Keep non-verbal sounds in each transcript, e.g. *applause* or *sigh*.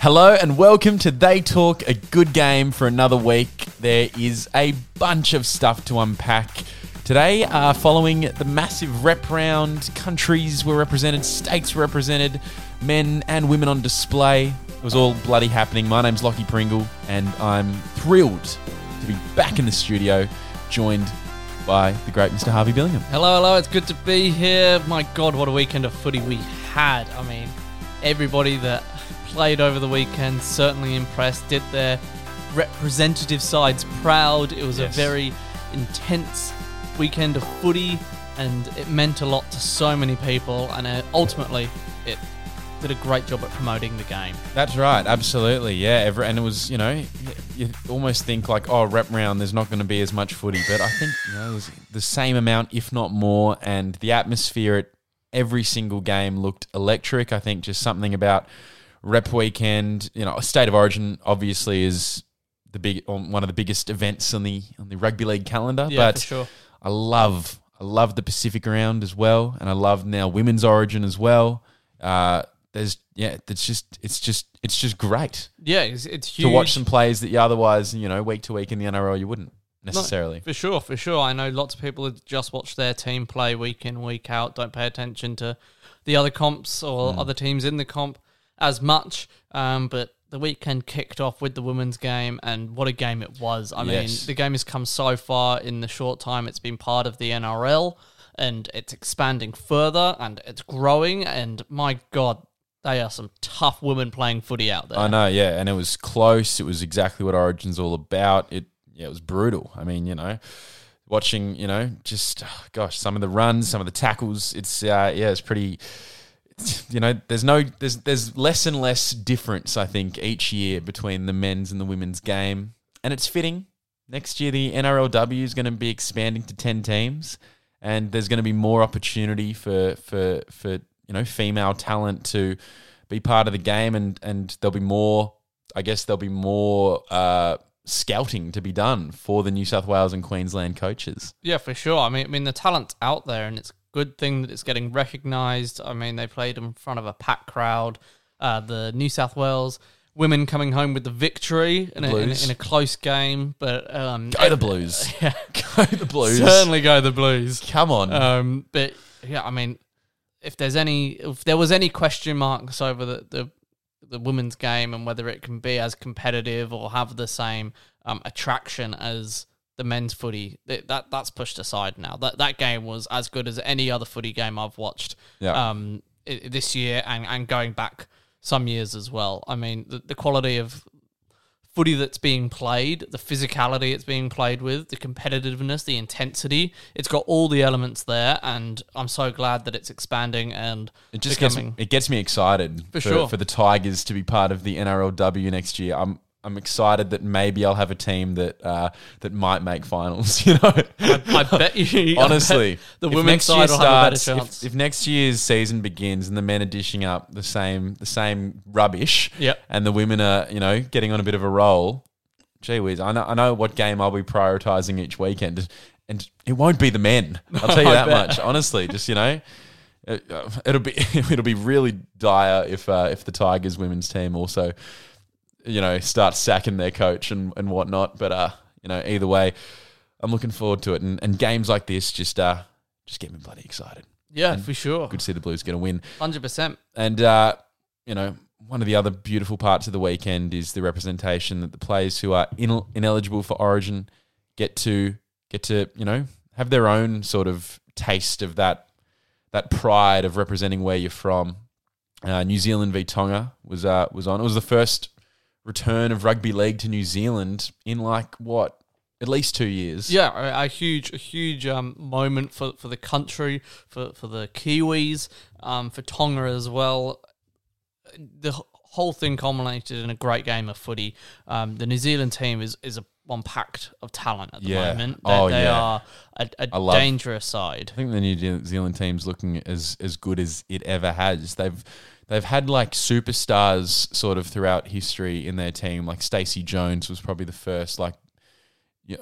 Hello and welcome to They Talk, a good game for another week. There is a bunch of stuff to unpack. Today, uh, following the massive rep round, countries were represented, states were represented, men and women on display. It was all bloody happening. My name's Lockie Pringle, and I'm thrilled to be back in the studio, joined by the great Mr. Harvey Billingham. Hello, hello. It's good to be here. My God, what a weekend of footy we had. I mean, everybody that played over the weekend certainly impressed, did their representative sides proud. It was Yes. a very intense weekend of footy, and it meant a lot to so many people. And uh, ultimately, it did a great job at promoting the game. That's right, absolutely, yeah. Every, and it was, you know, you almost think like, oh, rep round, there's not going to be as much footy, but I think you know, it was the same amount, if not more, and the atmosphere at every single game looked electric. I think just something about rep weekend, you know, state of origin obviously is the big um, one of the biggest events on the on the rugby league calendar, Yeah, but for sure. I love I love the Pacific round as well, and I love now women's origin as well. Uh, there's yeah, it's just it's just it's just great Yeah, it's, it's huge. to watch some plays that you otherwise you know week to week in the NRL you wouldn't No, necessarily. for sure, for sure. I know lots of people that just watch their team play week in, week out, don't pay attention to the other comps or other teams in the comp as much. Um, but the weekend kicked off with the women's game, and what a game it was. I Yes. mean, the game has come so far in the short time it's been part of the NRL, and it's expanding further and it's growing. And my God, they are some tough women playing footy out there. I know, yeah, and it was close. It was exactly what Origin's all about. It yeah, it was brutal. I mean, you know, watching, you know, just oh, gosh, some of the runs, some of the tackles. It's uh, yeah, it's pretty. You know, there's no, there's there's less and less difference. I think each year between the men's and the women's game, and it's fitting. Next year, the NRLW is going to be expanding to ten teams, and there's going to be more opportunity for for for you know female talent to be part of the game, and and there'll be more. I guess there'll be more uh, scouting to be done for the New South Wales and Queensland coaches. Yeah, for sure. I mean, I mean the talent's out there, and it's good thing that it's getting recognised. I mean, they played in front of a packed crowd. Uh, the New South Wales women coming home with the victory in, a, in, in a close game, but um, Go the Blues! *laughs* yeah, *laughs* Go the Blues! certainly go the Blues. Come on. Um, but yeah, I mean, if there's any, if there was any question marks over the the, the women's game and whether it can be as competitive or have the same um, attraction as the men's footy, that, that that's pushed aside now. That that game was as good as any other footy game I've watched Yeah. um, this year and, and going back some years as well. I mean, the, the quality of footy that's being played, the physicality it's being played with, the competitiveness, the intensity. It's got all the elements there, and I'm so glad that it's expanding and It just becoming. gets it gets me excited For for, sure. for the Tigers to be part of the NRLW next year. I'm I'm excited that maybe I'll have a team that uh, that might make finals. *laughs* You know, I bet you. Honestly, bet the women's side will have a better chance. If, if next year's season begins and the men are dishing up the same the same rubbish, Yep. and the women are you know getting on a bit of a roll, gee whiz, I know I know what game I'll be prioritising each weekend, and it won't be the men. I'll tell *laughs* you that bet. much. Honestly, just you know. It, uh, it'll be *laughs* it'll be really dire if uh, if the Tigers women's team also, you know, start sacking their coach and, and whatnot. But uh, you know, either way, I'm looking forward to it. And, and games like this just uh just get me bloody excited. yeah, for sure, Good to see the Blues going to win. hundred percent. And uh, you know, one of the other beautiful parts of the weekend is the representation that the players who are in, ineligible for Origin get to get to you know have their own sort of taste of that that pride of representing where you're from. Uh, New Zealand v Tonga was uh, was on. It was the first return of rugby league to New Zealand in like what at least two years. Yeah, a, a huge, a huge um, moment for, for the country, for, for the Kiwis, um, for Tonga as well. the whole thing culminated in a great game of footy. Um, the New Zealand team is is a one packed of talent at the Yeah. moment. They, Oh, they yeah. are a love- dangerous side. I think the New Zealand team's looking as as good as it ever has. They've they've had like superstars sort of throughout history in their team. Like Stacey Jones was probably the first, like,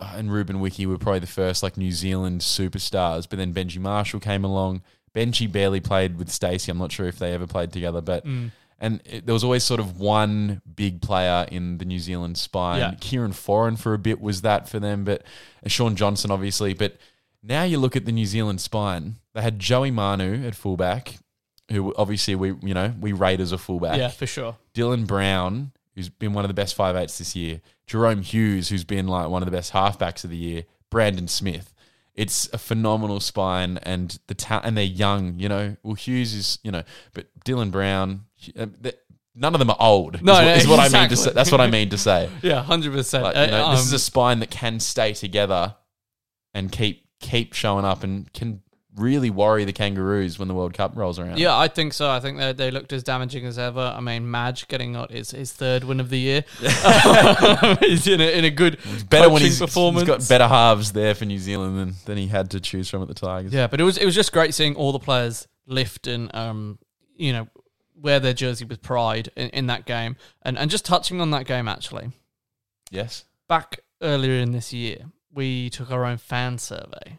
and Ruben Wiki were probably the first like New Zealand superstars. But then Benji Marshall came along. Benji barely played with Stacey. I'm not sure if they ever played together, but. And it, there was always sort of one big player in the New Zealand spine. Yeah. Kieran Foran for a bit was that for them, but uh, Shaun Johnson obviously. But now you look at the New Zealand spine. They had Joey Manu at fullback, who obviously we you know we rate as a fullback. Yeah, for sure. Dylan Brown, who's been one of the best five eights this year. Jahrome Hughes, who's been like one of the best halfbacks of the year. Brandon Smith. It's a phenomenal spine, and the ta- and they're young. You know, well Hughes is you know, but Dylan Brown. uh, None of them are old. No, is, what- no, is what I mean to say. That's what I mean to say. *laughs* Yeah, hundred percent. You know, this Um, is a spine that can stay together and keep keep showing up and can really worry the Kangaroos when the World Cup rolls around. Yeah, I think so. I think they they looked as damaging as ever. I mean, Madge getting not his, his third win of the year. *laughs* he's in a, in a good better when he's, performance. he's got better halves there for New Zealand than, than he had to choose from at the Tigers. Yeah, but it was it was just great seeing all the players lift and um you know wear their jersey with pride in, in that game. And and just touching on that game actually, Yes. back earlier in this year, we took our own fan survey.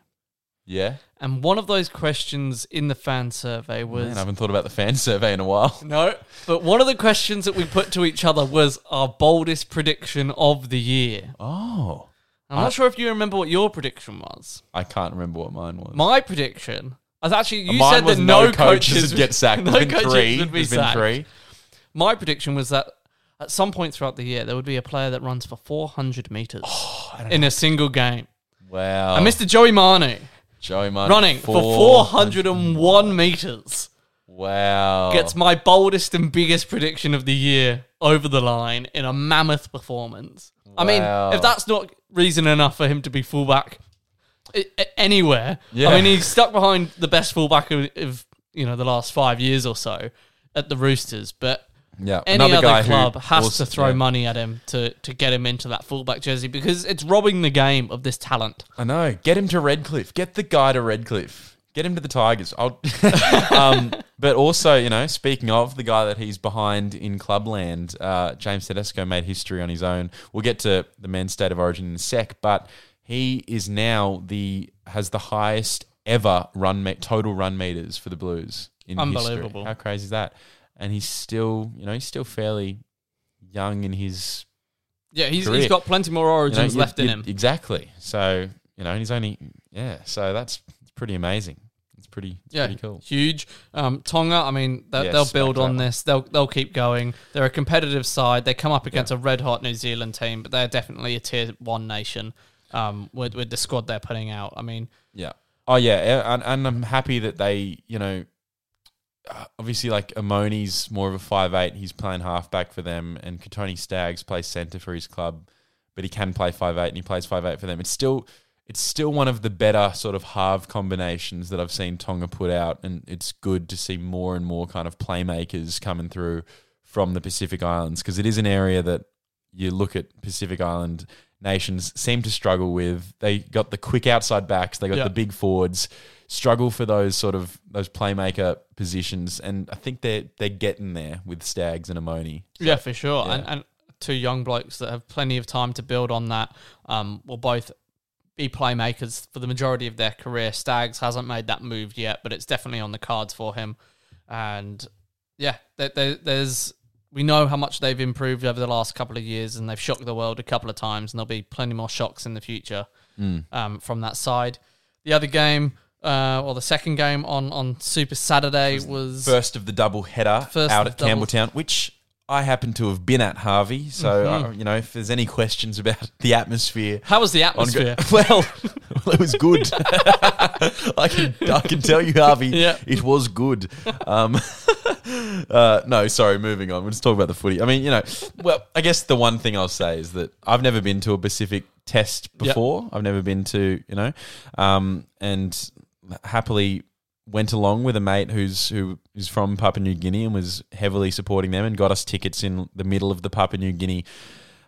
Yeah. And one of those questions in the fan survey was Man, I haven't thought about the fan *laughs* survey in a while. No, but one of the questions that we put to each other was our boldest prediction of the year. Oh. I'm not sure if you remember what your prediction was. I can't remember what mine was. My prediction was actually you Mine said that no, coaches, coaches would get *laughs* sacked. No coaches three. would be sacked. three. My prediction was that at some point throughout the year there would be a player that runs for 400 meters *gasps* Oh, in a single game. Wow. And Mr. Joey Manu Joey Manu. running for 401 meters Wow. gets my boldest and biggest prediction of the year over the line in a mammoth performance. I mean, if that's not reason enough for him to be fullback anywhere, Yeah. I mean, he's stuck behind the best fullback of, of you know the last five years or so at the Roosters, but. Yeah. Any Another other club has also- to throw yeah. money at him to, to get him into that fullback jersey because it's robbing the game of this talent. I know. Get him to Redcliffe. Get the guy to Redcliffe. Get him to the Tigers. I'll, *laughs* um, but also, you know, speaking of the guy that he's behind in Clubland, uh, James Tedesco made history on his own. We'll get to the men's state of origin in a sec, but he is now the has the highest ever run me- total run meters for the Blues in history. Unbelievable. How crazy is that? And he's still, you know, he's still fairly young in his Yeah, he's, Career. he's got plenty more you know, origins left in him. Exactly. So you know, and he's only yeah. So that's pretty amazing. It's pretty it's Yeah, pretty cool. huge. Um, Tonga, I mean, they'll, Yes, they'll build on this. They'll they'll keep going. They're a competitive side. They come up against a red hot New Zealand team, but they're definitely a tier one nation. Um, with with the squad they're putting out. I mean, Yeah. Oh yeah, and, and I'm happy that they you know. Uh, Obviously, like Amoni's more of a five eight. He's playing halfback for them, and Kotoni Staggs plays centre for his club, but he can play five eight, and he plays five eight for them. It's still, it's still one of the better sort of half combinations that I've seen Tonga put out, and it's good to see more and more kind of playmakers coming through from the Pacific Islands because it is an area that you look at Pacific Island nations seem to struggle with. They got the quick outside backs, they got Yeah. the big forwards, struggle for those sort of those playmaker positions, and I think they're they're getting there with Staggs and Amoni. yeah, for sure. yeah. And and two young blokes that have plenty of time to build on that. Um, will both be playmakers for the majority of their career. Staggs hasn't made that move yet, but it's definitely on the cards for him. And yeah, there, there, there's we know how much they've improved over the last couple of years, and they've shocked the world a couple of times, and there'll be plenty more shocks in the future um, from that side. The other game, uh, or the second game on on Super Saturday was First of the double header First out at Campbelltown, which I happen to have been at Harvey. So Mm-hmm. uh, you know, if there's any questions about the atmosphere. how was the go- atmosphere? *laughs* well, well, it was good. *laughs* I can I can tell you, Harvey. Yeah. it was good. Um, *laughs* uh, no, sorry. Moving on. We'll just talk about the footy. I mean, you know, well, I guess the one thing I'll say is that I've never been to a Pacific Test Yep. before. I've never been to, you know, um, and happily went along with a mate who's who's from Papua New Guinea and was heavily supporting them and got us tickets in the middle of the Papua New Guinea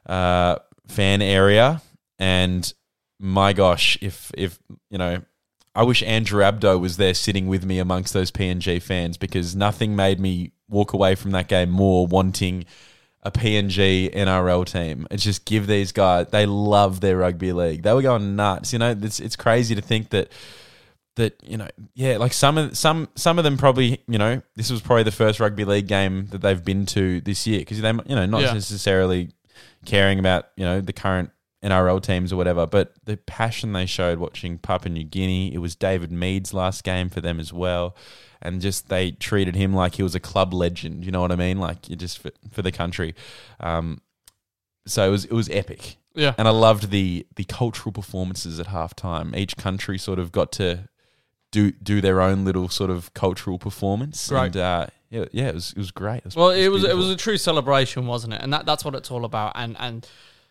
uh, fan area. And my gosh, if if you know, I wish Andrew Abdo was there sitting with me amongst those PNG fans because nothing made me walk away from that game more wanting a PNG NRL team. It's just give these guys they love their rugby league. They were going nuts. You know, it's it's crazy to think that that you know, yeah, like some of some some of them probably you know this was probably the first rugby league game that they've been to this year because they you know not Yeah. necessarily caring about you know the current NRL teams or whatever, but the passion they showed watching Papua New Guinea. It was David Mead's last game for them as well, and just they treated him like he was a club legend. You know what I mean? Like you just for, for the country. Um, so it was it was epic, Yeah. and I loved the the cultural performances at halftime. Each country sort of got to do do their own little sort of cultural performance. Great. And, uh, yeah, yeah, it was it was great. Well, it was it was a true celebration, wasn't it? And that that's what it's all about. And and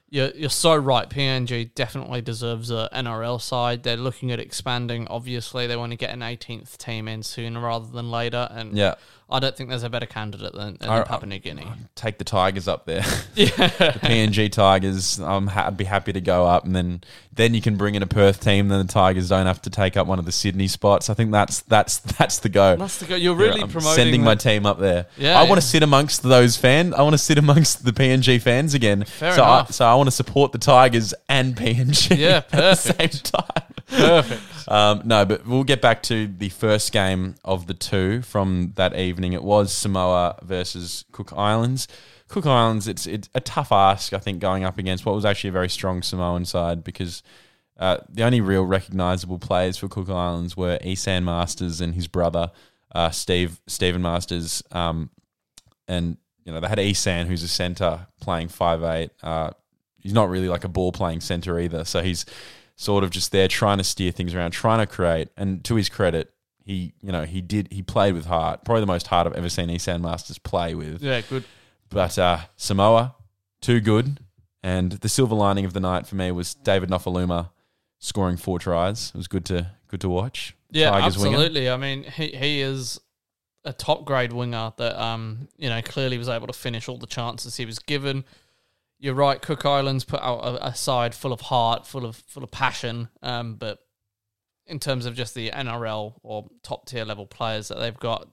you're you're so right. PNG definitely deserves a NRL side. They're looking at expanding. Obviously, they want to get an 18th team in sooner rather than later. And yeah. I don't think there's a better candidate than, than I- Papua New Guinea. Take the Tigers up there. *laughs* Yeah. the PNG Tigers. I'm ha- I'd be happy to go up, and then then you can bring in a Perth team. Then the Tigers don't have to take up one of the Sydney spots. I think that's that's that's the go. That's the go. You're really I'm promoting sending my team up there. Yeah, I want to sit amongst those fans. I want to sit amongst the PNG fans again. Fair so enough. I, so I want to support the Tigers and PNG. Yeah, *laughs* at the same time. Perfect. Um, no, but we'll get back to the first game of the two from that evening. It was Samoa versus Cook Islands. Cook Islands, it's it's a tough ask, I think, going up against what was actually a very strong Samoan side because uh, the only real recognisable players for Cook Islands were Esan Masters and his brother uh, Steve Stephen Masters, um, and you know they had Esan, who's a centre playing five eight. Uh, he's not really like a ball playing centre either, so he's sort of just there trying to steer things around, trying to create. And to his credit, he you know he did he played with heart, probably the most heart I've ever seen Esan Masters play with. Yeah, good. But uh, Samoa, too good. And the silver lining of the night for me was David Nofoaluma scoring four tries. It was good to good to watch. Yeah, Tigers winger. absolutely. I mean, he he is a top grade winger that um you know clearly was able to finish all the chances he was given. You're right. Cook Islands put out a, a side full of heart, full of full of passion. Um, but in terms of just the NRL or top tier level players that they've got,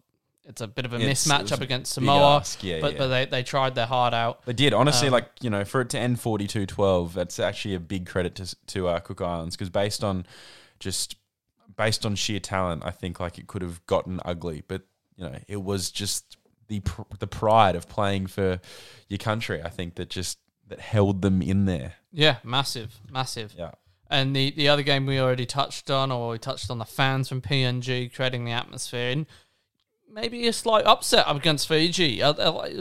it's a bit of a It's- mismatch up against Samoa. yeah, but yeah. but they, they tried their heart out. They did honestly, Um, like you know, for it to end 42-12, that's actually a big credit to to uh, Cook Islands because based on just based on sheer talent, I think like it could have gotten ugly, but you know, it was just the pr- the pride of playing for your country. I think that just that held them in there. Yeah, massive, massive. Yeah. And the, the other game we already touched on, or we touched on the fans from PNG creating the atmosphere, and maybe a slight upset up against Fiji.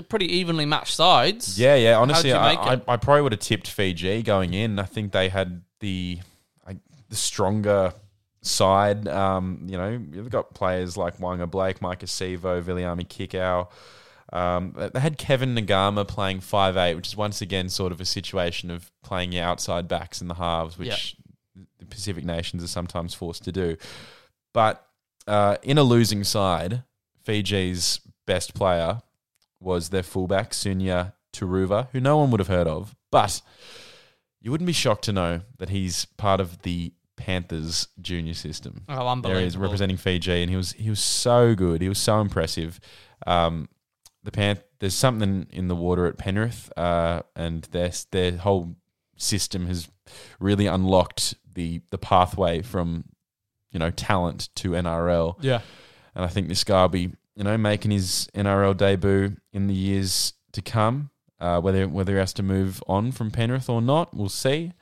Pretty evenly matched sides. Yeah, yeah. Honestly, I, I. I probably would have tipped Fiji going in. I think they had the I, the stronger side. Um, you know, you've got players like Waqa Blake, Maika Sivo, Viliame Kikau. Um, they had Kevin Naiqama playing five eight, which is once again sort of a situation of playing your outside backs in the halves, which the Pacific nations are sometimes forced to do. But uh, in a losing side, Fiji's best player was their fullback, Sunia Turuva, who no one would have heard of. But you wouldn't be shocked to know that he's part of the Panthers junior system. Oh, unbelievable. There he is representing Fiji, and he was he was so good. He was so impressive. Um, the Panth- there's something in the water at Penrith, uh, and their their whole system has really unlocked the the pathway from you know talent to NRL. Yeah. And I think this guy will be, you know, making his NRL debut in the years to come. Uh, whether whether he has to move on from Penrith or not, we'll see.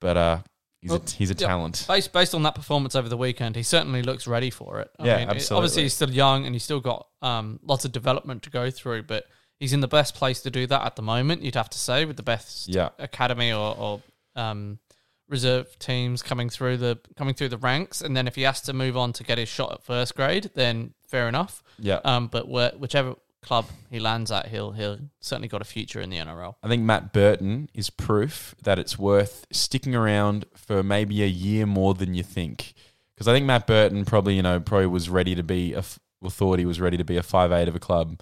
But uh, he's a he's a yeah, talent. Based based on that performance over the weekend, he certainly looks ready for it. I Yeah, mean, it- absolutely. Obviously, he's still young and he's still got um, lots of development to go through, but he's in the best place to do that at the moment. You'd have to say with the best Yeah. academy or, or um, reserve teams coming through the coming through the ranks, and then if he has to move on to get his shot at first grade, then fair enough. Yeah. Um, but where, whichever club he lands at, he'll he'll certainly got a future in the NRL. I think Matt Burton is proof that it's worth sticking around for maybe a year more than you think. Because I think Matt Burton probably, you know, probably was ready to be a f- thought he was ready to be a five eight of a club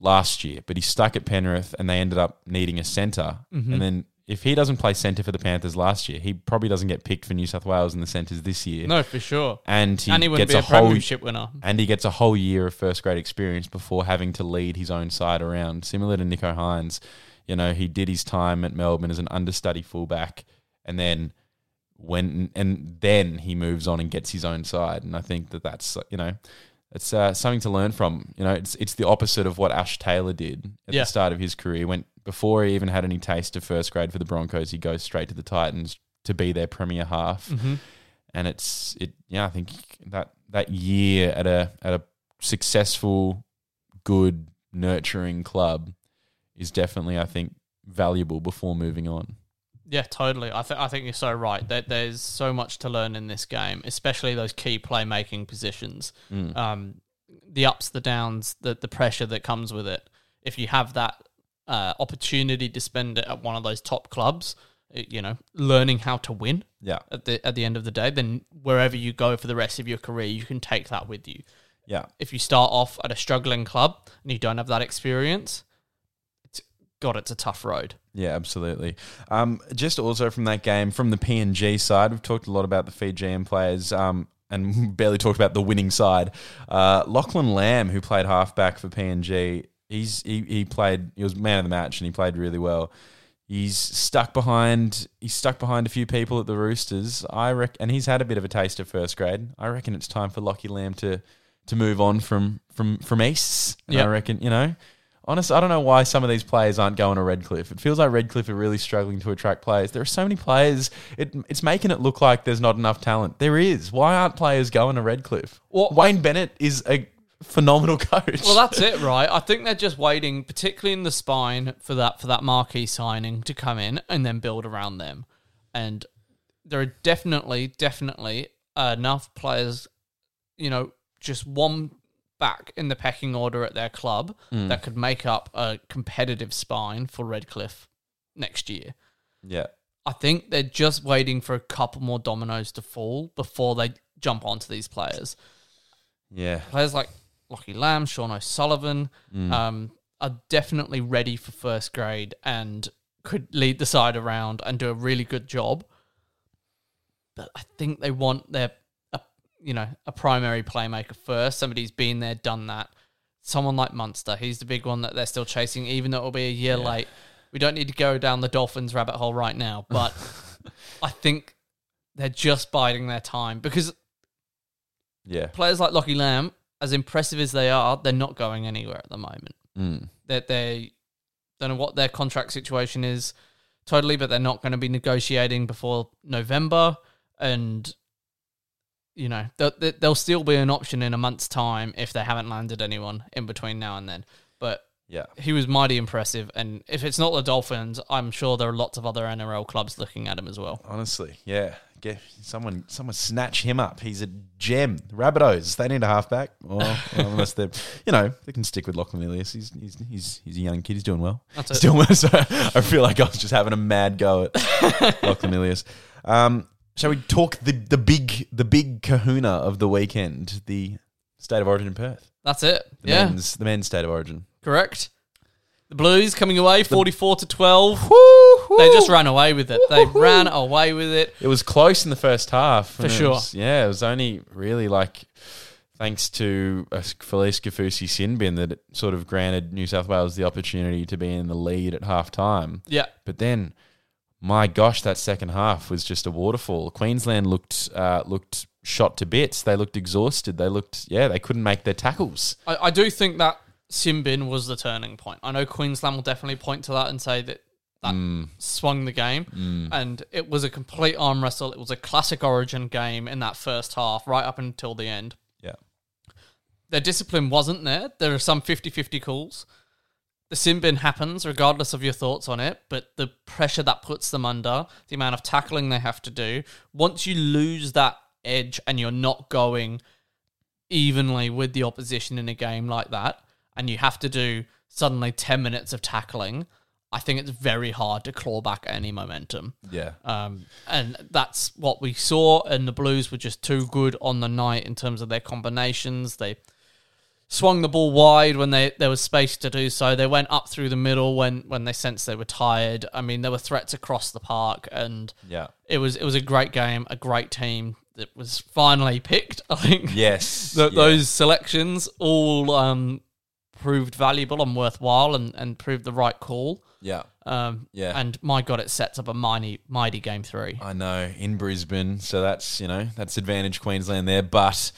last year, but he stuck at Penrith and they ended up needing a center. Mm-hmm. And then if he doesn't play centre for the Panthers last year, he probably doesn't get picked for New South Wales in the centres this year. No, for sure. And he, and he gets be a, a whole premiership winner. and he gets a whole year of first grade experience before having to lead his own side around. Similar to Nicho Hynes, you know, he did his time at Melbourne as an understudy fullback, and then when and then he moves on and gets his own side. And I think that that's you know. It's uh, something to learn from. You know, it's it's the opposite of what Ash Taylor did at Yeah. the start of his career. He went before he even had any taste of first grade for the Broncos. He goes straight to the Titans to be their premier half Mm-hmm. and it's it yeah I think that that year at a at a successful, good, nurturing club is definitely I think valuable before moving on. Yeah, totally. I think I think you're so right. That there's so much to learn in this game, especially those key playmaking positions. Mm. Um, the ups, the downs, the the pressure that comes with it. If you have that uh, opportunity to spend it at one of those top clubs, you know, learning how to win Yeah, at the at the end of the day, then wherever you go for the rest of your career, you can take that with you. yeah, If you start off at a struggling club and you don't have that experience, it's God, it's a tough road. yeah, absolutely. Um, just also from that game, from the PNG side, we've talked a lot about the Fijian players. Um, and *laughs* barely talked about the winning side. Uh, Lachlan Lamb, who played halfback for PNG, he's he, he played. He was man of the match, and he played really well. He's stuck behind. He's stuck behind a few people at the Roosters. I reckon, and he's had a bit of a taste of first grade. I reckon it's time for Lockie Lamb to to move on from from from East. And Yep. I reckon you know. Honestly, I don't know why some of these players aren't going to Redcliffe. It feels like Redcliffe are really struggling to attract players. There are so many players. It, it's making it look like there's not enough talent. There is. Why aren't players going to Redcliffe? Well, Wayne Bennett is a phenomenal coach. Well, that's it, right? I think they're just waiting, particularly in the spine, for that for that marquee signing to come in and then build around them. And there are definitely, definitely enough players, you know, just one back in the pecking order at their club mm. that could make up a competitive spine for Redcliffe next year. yeah. I think they're just waiting for a couple more dominoes to fall before they jump onto these players Yeah. players like Lockie Lamb, Sean O'Sullivan um, are definitely ready for first grade and could lead the side around and do a really good job. But I think they want their, a, you know, a primary playmaker first. Somebody's been there, done that. Someone like Munster, he's the big one that they're still chasing, even though it'll be a year late. We don't need to go down the Dolphins rabbit hole right now, *laughs* but I think they're just biding their time because Yeah. players like Lockie Lamb, as impressive as they are, they're not going anywhere at the moment. Mm. That they don't know what their contract situation is totally, but they're not going to be negotiating before November, and you know they'll, they'll still be an option in a month's time if they haven't landed anyone in between now and then. But Yeah. he was mighty impressive, and if it's not the Dolphins, I'm sure there are lots of other NRL clubs looking at him as well. Honestly, yeah. Get someone, someone snatch him up. He's a gem. Rabbitohs, they need a halfback. Or, *laughs* well, unless they're, you know, they can stick with Lachlan Ilias. He's, he's, he's, he's a young kid. He's doing well. That's He's it. doing well. *laughs* So I feel like I was just having a mad go at *laughs* Lachlan Ilias. Um, shall we talk the, the big, the big kahuna of the weekend, the state of origin in Perth? That's it. The yeah, men's, the men's state of origin. correct. The Blues coming away, forty-four to twelve. They just ran away with it. They ran away with it. It was close in the first half. For sure. was- yeah, it was only really like thanks to a Felise Kaufusi sin bin that it sort of granted New South Wales the opportunity to be in the lead at half time. Yeah, But then, my gosh, that second half was just a waterfall. Queensland looked uh, looked shot to bits. They looked exhausted. They looked yeah, they couldn't make their tackles. I, I do think that Sin bin was the turning point. I know Queensland will definitely point to that and say that that Mm. swung the game, and it was a complete arm wrestle. It was a classic Origin game in that first half, right up until the end. Yeah. Their discipline wasn't there. There are some 50-50 calls. The sin bin happens regardless of your thoughts on it, but the pressure that puts them under, the amount of tackling they have to do, once you lose that edge and you're not going evenly with the opposition in a game like that, and you have to do suddenly 10 minutes of tackling, I think it's very hard to claw back any momentum. Yeah. Um, and that's what we saw. And the Blues were just too good on the night in terms of their combinations. They swung the ball wide when they there was space to do so. They went up through the middle when when they sensed they were tired. I mean, there were threats across the park, and Yeah. it was it was a great game, a great team that was finally picked. I think Yes. *laughs* Th- yeah. those selections all um, proved valuable and worthwhile, and, and proved the right call. Yeah. Um, Yeah. and my God, it sets up a mighty mighty game three. I know in Brisbane, so that's you know that's advantage Queensland there. But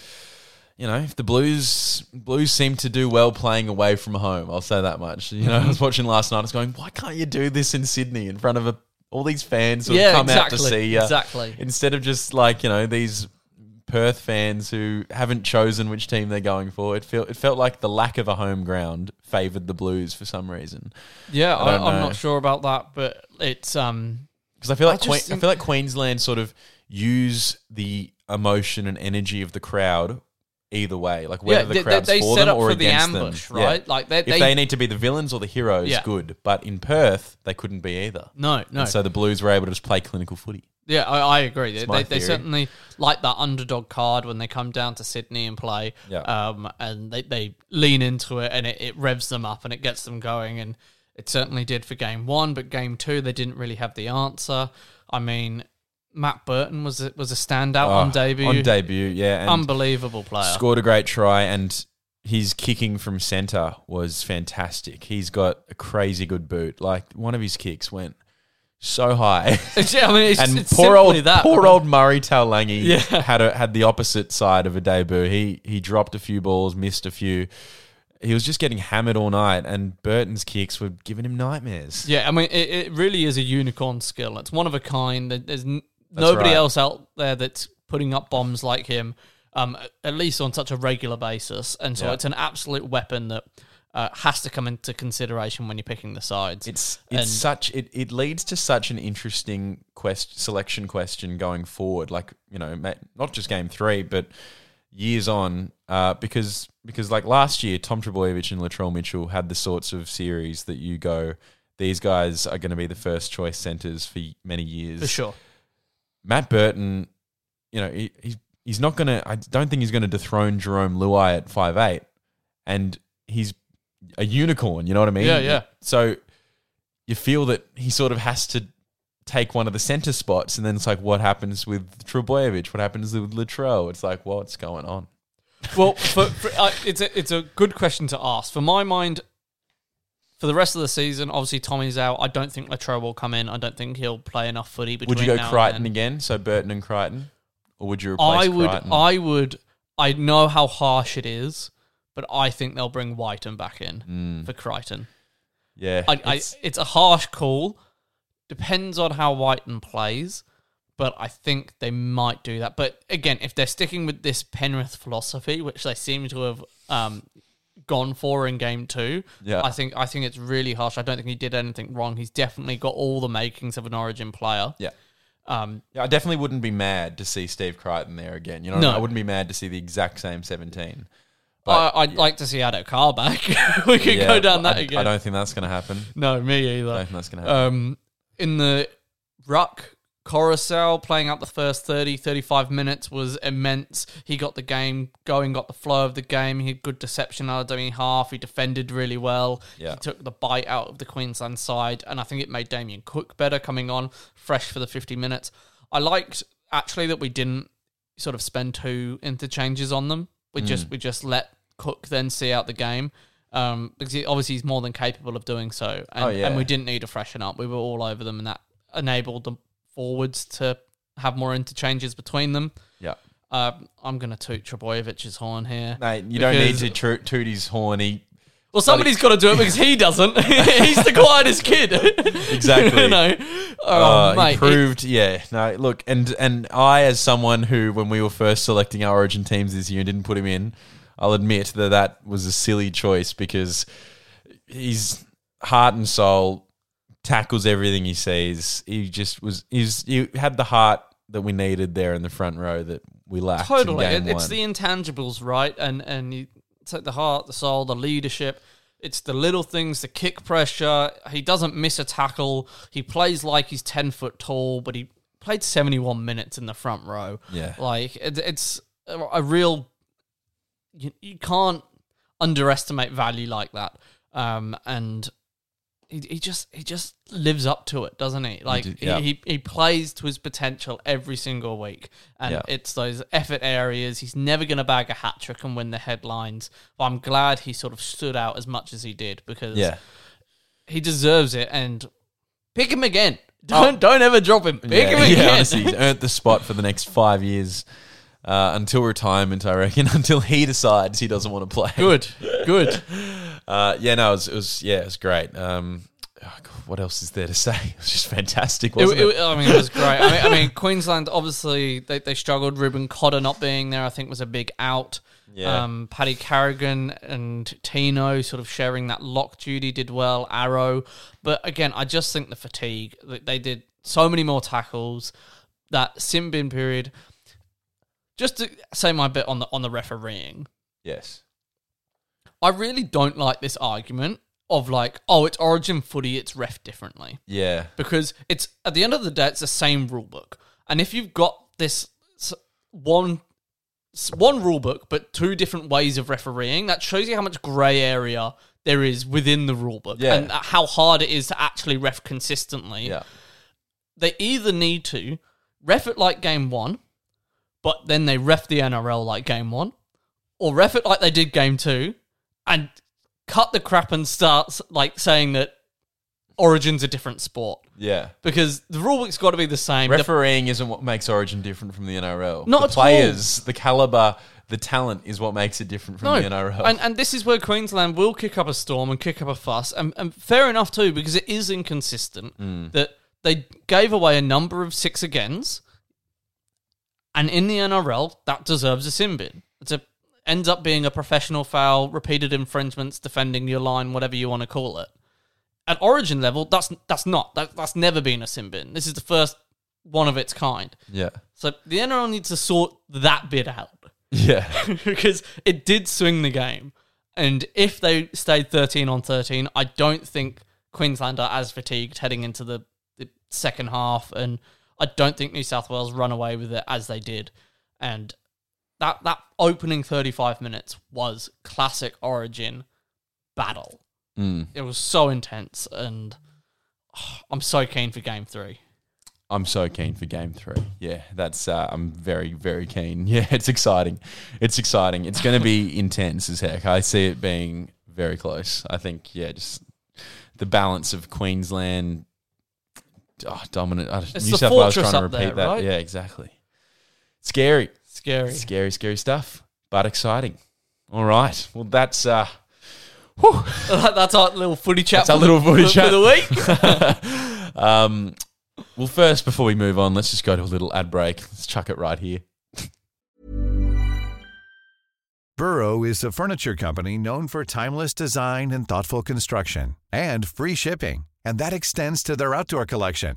you know, if the Blues Blues seem to do well playing away from home, I'll say that much. You know, I was watching last night. I was going, why can't you do this in Sydney in front of a, all these fans who have Yeah, come out to exactly, see you? exactly. Instead of just like you know these Perth fans who haven't chosen which team they're going for. It felt it felt like the lack of a home ground favoured the Blues for some reason. Yeah, I I, I'm not sure about that, but it's um Because I feel like I Que- I feel like Queensland sort of use the emotion and energy of the crowd either way, like whether yeah, the they, crowd's they for set them up or for the against ambush, them. Yeah. right? Like they, If they, they, need to be the villains or the heroes, Yeah. good. But in Perth, they couldn't be either. no no And so the Blues were able to just play clinical footy. Yeah, I, I agree. They, they, they certainly like that underdog card when they come down to Sydney and play. Yeah. Um, and they, they lean into it and it, it revs them up and it gets them going. And it certainly did for game one, but game two, they didn't really have the answer. I mean, Matt Burton was a, was a standout on Oh, debut. On debut, yeah. Unbelievable player. scored a great try and his kicking from centre was fantastic. He's got a crazy good boot. Like one of his kicks went so high. *laughs* Yeah, I mean, it's, and it's poor old that. poor old Murray Taulagi Yeah. had a, had the opposite side of a debut. He he dropped a few balls, missed a few. He was just getting hammered all night, and Burton's kicks were giving him nightmares. Yeah, I mean, it, it really is a unicorn skill. It's one of a kind. There- There's n- nobody right. else out there that's putting up bombs like him, um, at least on such a regular basis. And so Yeah. it's an absolute weapon that uh, has to come into consideration when you're picking the sides. It's it's And- such it, it leads to such an interesting quest selection question going forward. Like you know, not just game three, but years on. Uh, because because like last year, Tom Trbojevic and Latrell Mitchell had the sorts of series that you go, these guys are going to be the first choice centers for many years. for sure. Matt Burton, you know, he, he's he's not going to. I don't think he's going to dethrone Jarome Luai at five eight, and he's a unicorn. You know what I mean? Yeah, yeah. So you feel that he sort of has to take one of the center spots, and then it's like, what happens with Trbojevic? What happens with Latrell? It's like, what's going on? Well, for, for, uh, it's a it's a good question to ask. For my mind, for the rest of the season, obviously Tommy's out. I don't think Latrell will come in. I don't think he'll play enough footy. Between Would you go now and Crichton then. again? So Burton and Crichton, or would you replace I would, Crichton? I would, I know how harsh it is, but I think they'll bring Wighton back in for Crichton. yeah, I, I, it's- it's a harsh call. Depends on how Wighton plays, but I think they might do that. But again, if they're sticking with this Penrith philosophy, which they seem to have um, gone for in game two, Yeah. I think I think it's really harsh. I don't think he did anything wrong. He's definitely got all the makings of an Origin player. yeah. Um, Yeah, I definitely wouldn't be mad to see Steve Crichton there again. You know, No. I wouldn't be mad to see the exact same seventeen. I, I'd like to see Addo Carr back. *laughs* we could go down that I, again. I don't think that's going to happen. No, me either. I don't think that's going to happen. Um, in the ruck, Koroisau playing out the first 30, 35 minutes was immense. He got the game going, got the flow of the game. He had good deception out of dummy half. He defended really well. Yeah. He took the bite out of the Queensland side, and I think it made Damien Cook better coming on fresh for the 50 minutes. I liked actually that we didn't sort of spend two interchanges on them. We Mm. just we just let Cook then see out the game. Um, because he, obviously he's more than capable of doing so, and, Oh, yeah. and we didn't need to freshen up. We were all over them, and that enabled the forwards to have more interchanges between them. yeah. Um, I'm going to toot Trbojevic's horn here. Mate, you don't need to tru- toot his horn. He, Well, somebody's got to do it because he doesn't. *laughs* He's the quietest kid. *laughs* Exactly. you know. Oh, uh, mate. he it- yeah. No, look, and and I, as someone who, when we were first selecting our Origin teams this year, didn't put him in, I'll admit that that was a silly choice because he's heart and soul tackles everything he sees. He just was. He's he had the heart that we needed there in the front row that we lacked. Totally, It- it's the intangibles, right? And and you take the heart, the soul, the leadership. It's the little things, the kick pressure. He doesn't miss a tackle. He plays like he's ten foot tall, but he played seventy one minutes in the front row. Yeah. like it, it's a, a real. You, you can't underestimate value like that. Um, and he, he just he just lives up to it, doesn't he? Like d- yeah. he, he he plays to his potential every single week, and Yeah. it's those effort areas. He's never going to bag a hat trick and win the headlines. But I'm glad he sort of stood out as much as he did because Yeah. he deserves it. And pick him again. Don't don't ever drop him. Pick yeah, him again. yeah, honestly, he's earned the spot for the next five years uh, until retirement, I reckon, *laughs* until he decides he doesn't want to play. good, good. *laughs* Uh, yeah, no, it was, it was yeah, it was great. Um, oh, God, what else is there to say? *laughs* It was just fantastic, wasn't it? it- I mean, it was great. I mean, I mean Queensland obviously they, they struggled. Reuben Cotter not being there, I think, was a big out. Yeah. Um, Paddy Carrigan and Tino sort of sharing that lock duty did well. Arrow, but again, I just think the fatigue. They did so many more tackles. That sin bin period. Just to say my bit on the on the refereeing, yes. I really don't like this argument of like, oh, it's Origin footy, it's ref differently Yeah. because it's at the end of the day it's the same rule book and if you've got this one one rule book but two different ways of refereeing that shows you how much gray area there is within the rule book Yeah. and uh, how hard it is to actually ref consistently Yeah. they either need to ref it like game 1 but then they ref the NRL like game 1 or ref it like they did game 2 and cut the crap and start like saying that Origin's a different sport Yeah. because the rule book's got to be the same. Refereeing isn't what makes Origin different from the NRL. Not the players, the caliber, the talent is what makes it different from no, the NRL. and and this is where Queensland will kick up a storm and kick up a fuss, and, and fair enough too because it is inconsistent Mm. that they gave away a number of six agains, and in the NRL that deserves a sin bin. It's a ends up being a professional foul, repeated infringements, defending your line, whatever you want to call it. At Origin level, that's that's not that, that's never been a sin bin. This is the first one of its kind. yeah. So the NRL needs to sort that bit out. Yeah. *laughs* *laughs* because it did swing the game. And if they stayed 13 on 13, I don't think Queensland are as fatigued heading into the, the second half. And I don't think New South Wales run away with it as they did. And that, that opening 35 minutes was classic Origin battle. Mm. It was so intense. And oh, I'm so keen for game three. I'm so keen for game three. Yeah, that's uh, I'm very very keen. *laughs* Yeah, it's exciting. It's exciting. It's going to be *laughs* intense as heck. I see it being very close. I think yeah, just the balance of Queensland oh, dominant. Uh, It's New the South Wales trying to repeat there, that. right? Yeah, exactly. Scary, Scary. scary, scary stuff, but exciting. All right. Well, that's uh, whew. *laughs* That's our little footy chat. That's our little the- footy for- chat. for the week. *laughs* um, well, first before we move on, let's just go to a little ad break. Let's chuck it right here. Burrow is a furniture company known for timeless design and thoughtful construction and free shipping, and that extends to their outdoor collection.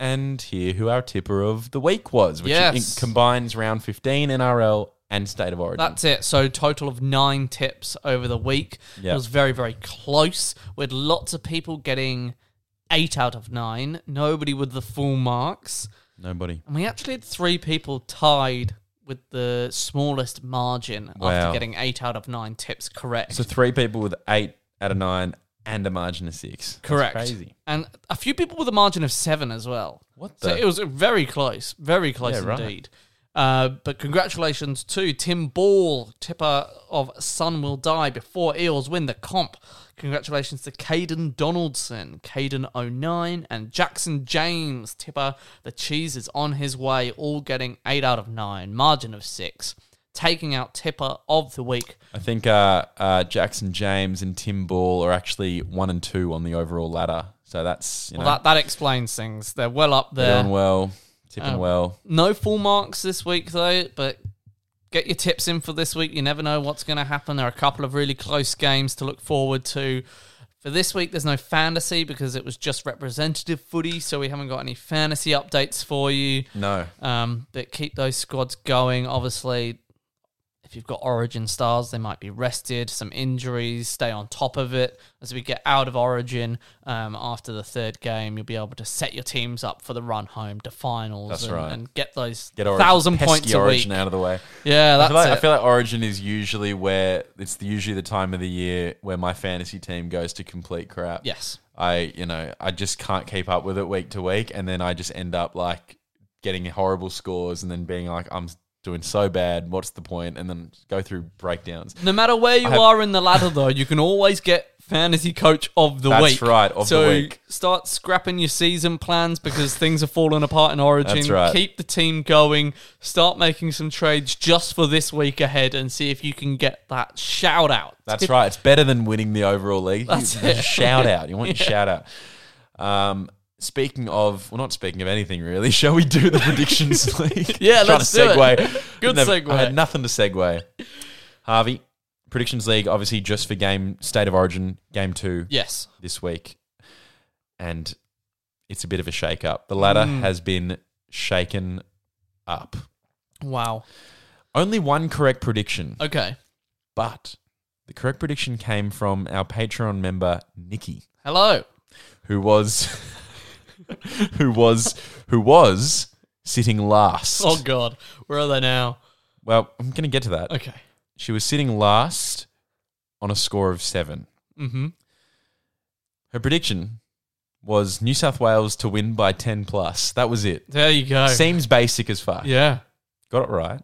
and hear who our tipper of the week was, which Yes. in- combines round 15 NRL and State of Origin. That's it. So total of nine tips over the week. Yeah. It was very, very close with lots of people getting eight out of nine. Nobody with the full marks. Nobody. And we actually had three people tied with the smallest margin Wow. after getting eight out of nine tips correct. So three people with eight out of nine and a margin of six. That's correct. crazy. And a few people with a margin of seven as well. What So it was very close. Very close Yeah, right. indeed. Uh, but congratulations to Tim Ball, tipper of Sun Will Die before Eels win the comp. Congratulations to Caden Donaldson, Caden 09, and Jackson James, tipper. The cheese is on his way, all getting 8 out of 9, margin of 6. Taking out tipper of the week. I think uh, uh, Jackson James and Tim Ball are actually one and two on the overall ladder. So that's you know Well, that, that explains things. They're well up there. doing well, tipping Um, well. No full marks this week though, but get your tips in for this week. You never know what's going to happen. There are a couple of really close games to look forward to. For this week, there's no fantasy because it was just representative footy, so we haven't got any fantasy updates for you. No, Um, but keep those squads going. Obviously, if you've got Origin stars, they might be rested. Some injuries, stay on top of it. As we get out of Origin um, after the third game, you'll be able to set your teams up for the run home to finals. That's and, right. and get those get Origin, thousand points a Origin week. out of the way. Yeah, I that's feel, like, it. I feel like Origin is usually where it's usually the time of the year where my fantasy team goes to complete crap. yes. I you know I just can't keep up with it week to week, and then I just end up like getting horrible scores, and then being like I'm doing so bad. What's the point? And then go through breakdowns. No matter where you have- are in the ladder, though, you can always get fantasy coach of the That's week. That's right, of the so week. start scrapping your season plans because things are falling apart in Origin. That's right. Keep the team going. Start making some trades just for this week ahead and see if you can get that shout out. That's right. It's better than winning the overall league. That's You- it. Shout *laughs* out. You want your shout out. Um, speaking of, well, not speaking of anything really. *laughs* Shall we do the predictions league? *laughs* Yeah, Trying let's to do it. segue. *laughs* Good Never- segue. I had nothing to segue. Harvey, predictions league. Obviously, just for game state of origin, game two Yes. this week, and it's a bit of a shake up. The ladder Mm. has been shaken up. Wow. Only one correct prediction. Okay. But the correct prediction came from our Patreon member Nikki, Hello. who was *laughs* who was who was sitting last. Oh God. Where are they now? Well, I'm going to get to that. Okay. She was sitting last on a score of 7. Mm-hmm. Her prediction was New South Wales to win by 10 plus. That was it. There you go. Seems basic as fuck. Yeah. Got it right.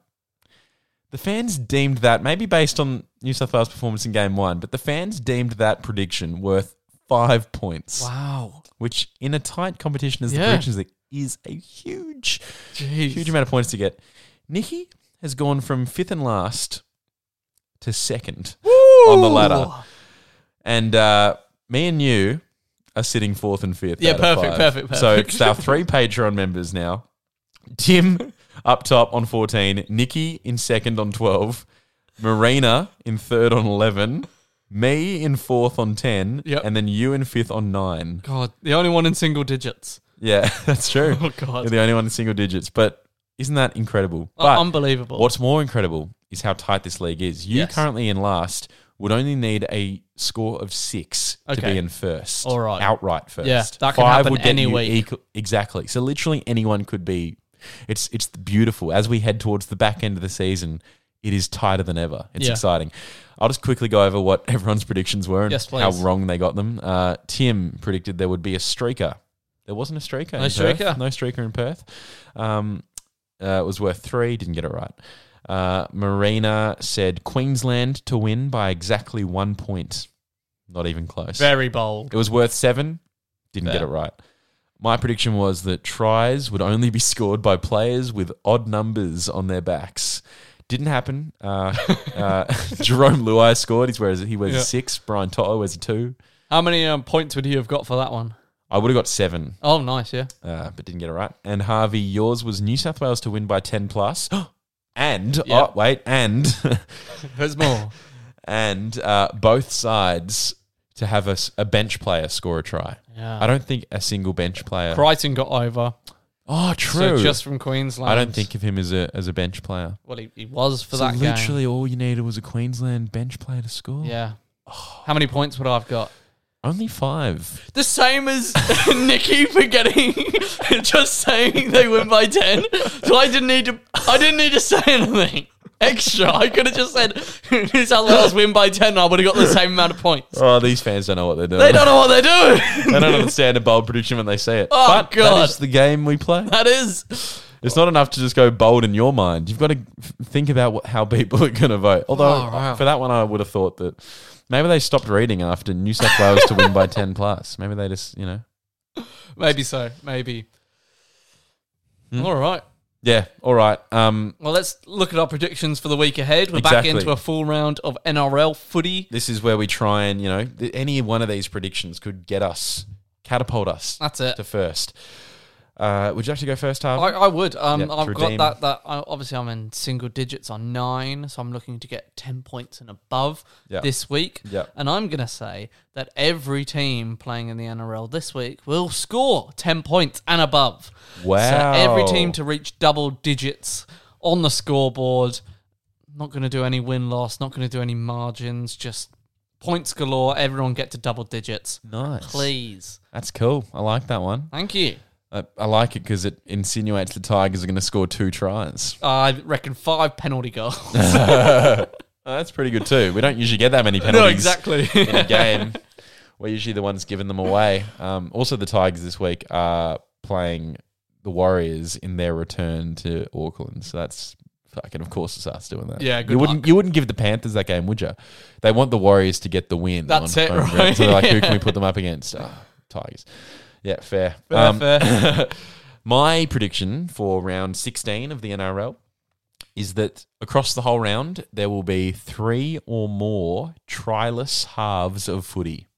The fans deemed that, maybe based on New South Wales' performance in game one, but the fans deemed that prediction worth five points. Wow. which in a tight competition as the Yeah. predictions league is a huge, Jeez. huge amount of points to get. Nikki has gone from fifth and last to second on the ladder, and uh, me and you are sitting fourth and fifth. Yeah, out of perfect, five. perfect, So perfect. it's our three Patreon members now. Tim up top on fourteen, Nikki in second on twelve, Marina in third on eleven. Me in fourth on ten, Yep. and then you in fifth on nine. God, the only one in single digits. Yeah, *laughs* that's true. Oh, God. You're the only one in single digits. But isn't that incredible? Uh, But unbelievable. what's more incredible is how tight this league is. You Yes. currently in last would only need a score of six to Okay. be in first. All right. Outright first. Yeah, that can happen any you week. equal- exactly. So literally anyone could be it's it's beautiful. As we head towards the back end of the season, it is tighter than ever. It's Yeah. exciting. I'll just quickly go over what *laughs* everyone's predictions were and Yes, how wrong they got them. Uh, Tim predicted there would be a streaker. There wasn't a streaker. No in Perth. streaker? No streaker in Perth. Um, uh, it was worth three. Didn't get it right. Uh, Marina said Queensland to win by exactly one point. Not even close. Very bold. It was worth seven. Didn't get it right. My prediction was that tries would only be *laughs* scored by players with odd numbers on their backs. Didn't happen. Uh, *laughs* uh, *laughs* Jarome Luai scored. He's wears he wears Yeah. a six. Brian To'o wears a two. How many um, points would you have got for that one? I would have got seven, Oh, nice. Yeah. uh, but didn't get it right. And Harvey, yours was New South Wales to win by ten plus. *gasps* And Yep. oh wait, and *laughs* There's more. and uh, both sides to have a, s- a bench player score a try. Yeah. I don't think a single bench player. Crichton got over. Oh, true. So just from Queensland. I don't think of him as a as a bench player. Well, he, he was for so that literally, all you needed was a Queensland bench player to score. game. Yeah. Oh. How many points would I have got? only five. The same as *laughs* Nikki for getting *laughs* just saying they win by ten. So I didn't need to. I didn't need to say anything extra. I could have just said New South Wales win by ten. and I would have got the same amount of points. Oh, these fans don't know what they're doing. They don't know what they're doing. they don't understand a bold prediction when they say it. *laughs* Oh, but God. that is the game we play. that is. It's not enough to just go bold in your mind. You've got to think about what, how people are going to vote. Although Oh, wow. for that one, I would have thought that maybe they stopped reading after New South Wales to win by *laughs* ten plus. Maybe they just, you know, Maybe so. Maybe. Hmm. All right. Yeah, all right. Um, Well, let's look at our predictions for the week ahead. We're back into a full round of NRL footy. this is where we try and you know any one of these predictions could get us catapult us That's it. to first. Uh, would you actually go first, Harvey? I, I would. Um, to I've redeem. got that. That I, obviously I'm in single digits on nine, so I'm looking to get ten points and above Yeah. this week. Yeah. And I'm gonna say that every team playing in the NRL this week will score ten points and above. Wow. So every team to reach double digits on the scoreboard. Not going to do any win loss. Not going to do any margins. Just points galore. Everyone get to double digits, nice. please. That's cool. I like that one. Thank you. I, I like it because it insinuates the Tigers are going to score two tries. I reckon five penalty goals. *laughs* Oh, that's pretty good too. We don't usually get that many penalties no, exactly. in a game. We're usually the ones giving them away. Um, also, the Tigers this week are playing the Warriors in their return to Auckland, so that's fucking. Of course, it's us doing that. Yeah, good you wouldn't luck. you wouldn't give the Panthers that game, would you? They want the Warriors to get the win. That's on it, home *laughs* ground. right? So they're like, who can we put them up against? Oh, Tigers. Yeah, fair. Fair, Um, fair. *laughs* My prediction for round 16 of the NRL is that across the whole round, there will be three or more tryless halves of footy.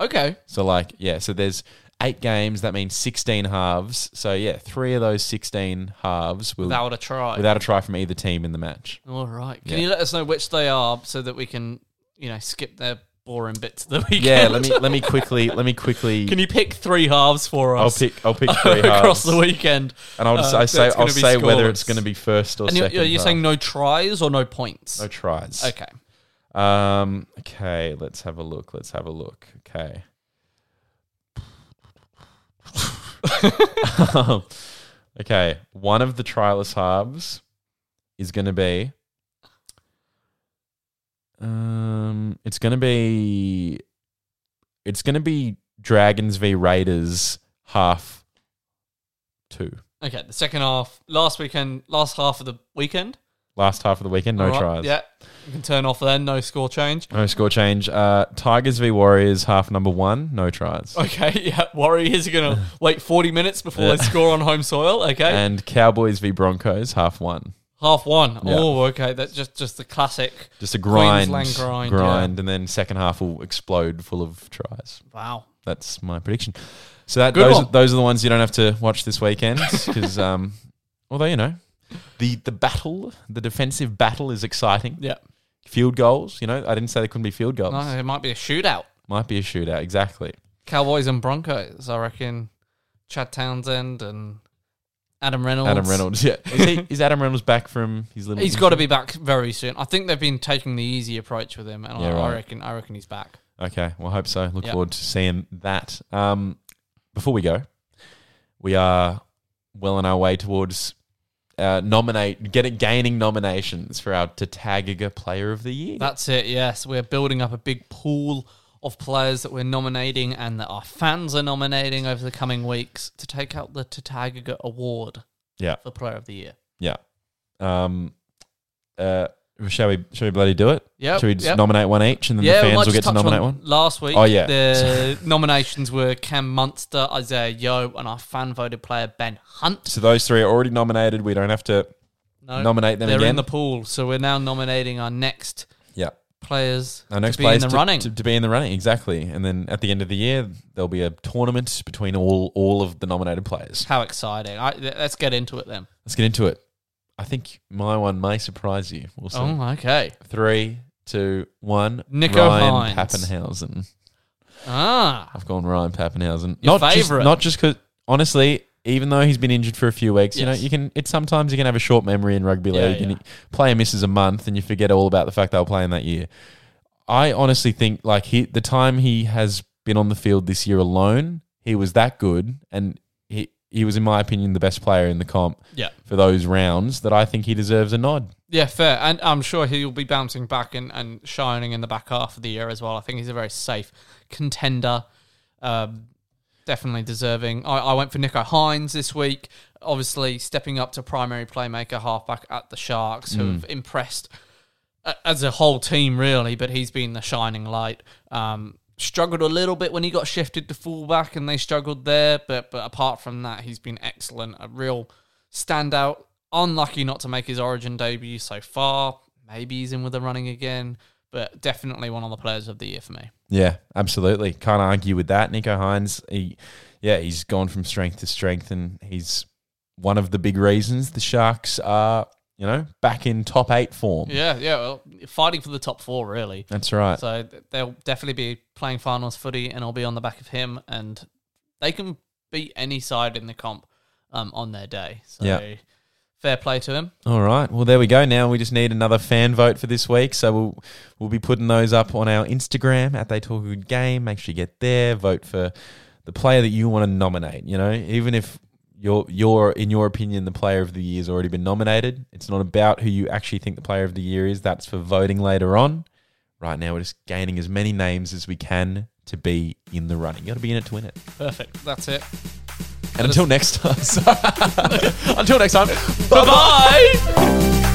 okay. So, like, yeah, so there's eight games, that means 16 halves. So, yeah, three of those 16 halves will, Without a try. without a try from either team in the match. All right. Can Yeah. you let us know which they are so that we can, you know, skip their boring bits of the weekend? Yeah, let me let me quickly let me quickly. *laughs* Can you pick three halves for us? I'll pick I'll pick *laughs* three halves across the weekend. and I'll just uh, I say I'll say whether it's going to be first or And second. you're, you're saying no tries or no points? no tries. Okay. Um. Okay. Let's have a look. Let's have a look. Okay. *laughs* okay. One of the tryless halves is going to be. Um. It's going to be. It's to be Dragons v Raiders half two. Okay. The second half, last weekend, last half of the weekend. Last half of the weekend, no right, tries. Yeah. You can turn off then. No score change. No score change. Uh, Tigers v Warriors half number one, no tries. Okay. *laughs* Yeah. Warriors are going *laughs* to wait 40 minutes before Yeah. they score on home soil. Okay. And Cowboys v Broncos half one. Half one. Yeah. Oh, okay. That's just, just the classic. Just a grind, Queensland grind, grind, and then second half will explode full of tries. Wow. That's my prediction. So that Good those, one. those are the ones you don't have to watch this weekend because, *laughs* um, although you know, the the battle, the defensive battle is exciting. Yeah. Field goals, you know, I didn't say there couldn't be field goals. No, it might be a shootout. Might be a shootout, exactly. Cowboys and Broncos. I reckon Chad Townsend and Adam Reynolds. Adam Reynolds, yeah, is, he, *laughs* is Adam Reynolds back from his little? He's got to be back very soon. I think they've been taking the easy approach with him, and Yeah, I, I reckon I reckon he's back. Okay, well, I hope so. Look Yep. forward to seeing that. Um, before we go, we are well on our way towards uh, nominate getting gaining nominations for our Tatagaga Player of the Year. That's it. Yes, we're building up a big pool of players that we're nominating and that our fans are nominating over the coming weeks to take out the Tatagaga Award yeah, for Player of the Year. yeah. Um, uh, shall we? Shall we bloody do it? Yeah. Should we just yep. nominate one each, and then yeah, the fans will get to nominate on one? Last week, Oh, yeah. the *laughs* nominations were Cam Munster, Isaiah Yeo, and our fan voted player Ben Hunt. So those three are already nominated. We don't have to No, nominate them they're again. in the pool, so we're now nominating our next yeah. Players Our next to be players in the to, running. To, to be in the running, exactly. And then at the end of the year, there'll be a tournament between all all of the nominated players. How exciting! I, th- let's get into it then. Let's get into it. I think my one may surprise you. We'll see. Oh, okay. Three, two, one. Nicho Ryan Hynes. Papenhuyzen. Ah, I've gone Ryan Papenhuyzen. Your not favourite. Just, not just because, honestly, even though he's been injured for a few weeks, you know, you can. It's sometimes you can have a short memory in rugby Yeah, league, and yeah. player misses a month, and you forget all about the fact they were playing that year. I honestly think like he, the time he has been on the field this year alone, he was that good, and he he was, in my opinion, the best player in the comp yeah, for those rounds. That I think he deserves a nod. yeah, fair. And I'm sure he'll be bouncing back and, and shining in the back half of the year as well. I think he's a very safe contender. Um, definitely deserving. I, I went for Nicho Hynes this week. Obviously, stepping up to primary playmaker halfback at the Sharks, who have impressed as a whole team, really. But he's been the shining light. Um, struggled a little bit when he got shifted to fullback, and they struggled there. But but apart from that, he's been excellent. A real standout. Unlucky not to make his Origin debut so far. Maybe he's in with the running again, but definitely one of the players of the year for me. Yeah, absolutely. Can't argue with that. Nicho Hynes, he, yeah, he's gone from strength to strength, and he's one of the big reasons the Sharks are, you know, back in top eight form. Yeah, yeah. Well, fighting for the top four, really. That's right. So they'll definitely be playing finals footy, and I'll be on the back of him, and they can beat any side in the comp um, on their day. So Yeah. Fair play to him. All right. Well, there we go. Now we just need another fan vote for this week. So we'll we'll be putting those up on our Instagram at They Talk Good Game. Make sure you get there. Vote for the player that you want to nominate. You know, even if your your in your opinion the player of the year has already been nominated, it's not about who you actually think the player of the year is. That's for voting later on. Right now, we're just gaining as many names as we can to be in the running. You got to be in it to win it. Perfect. That's it. And *laughs* until next time, until next time, Bye bye.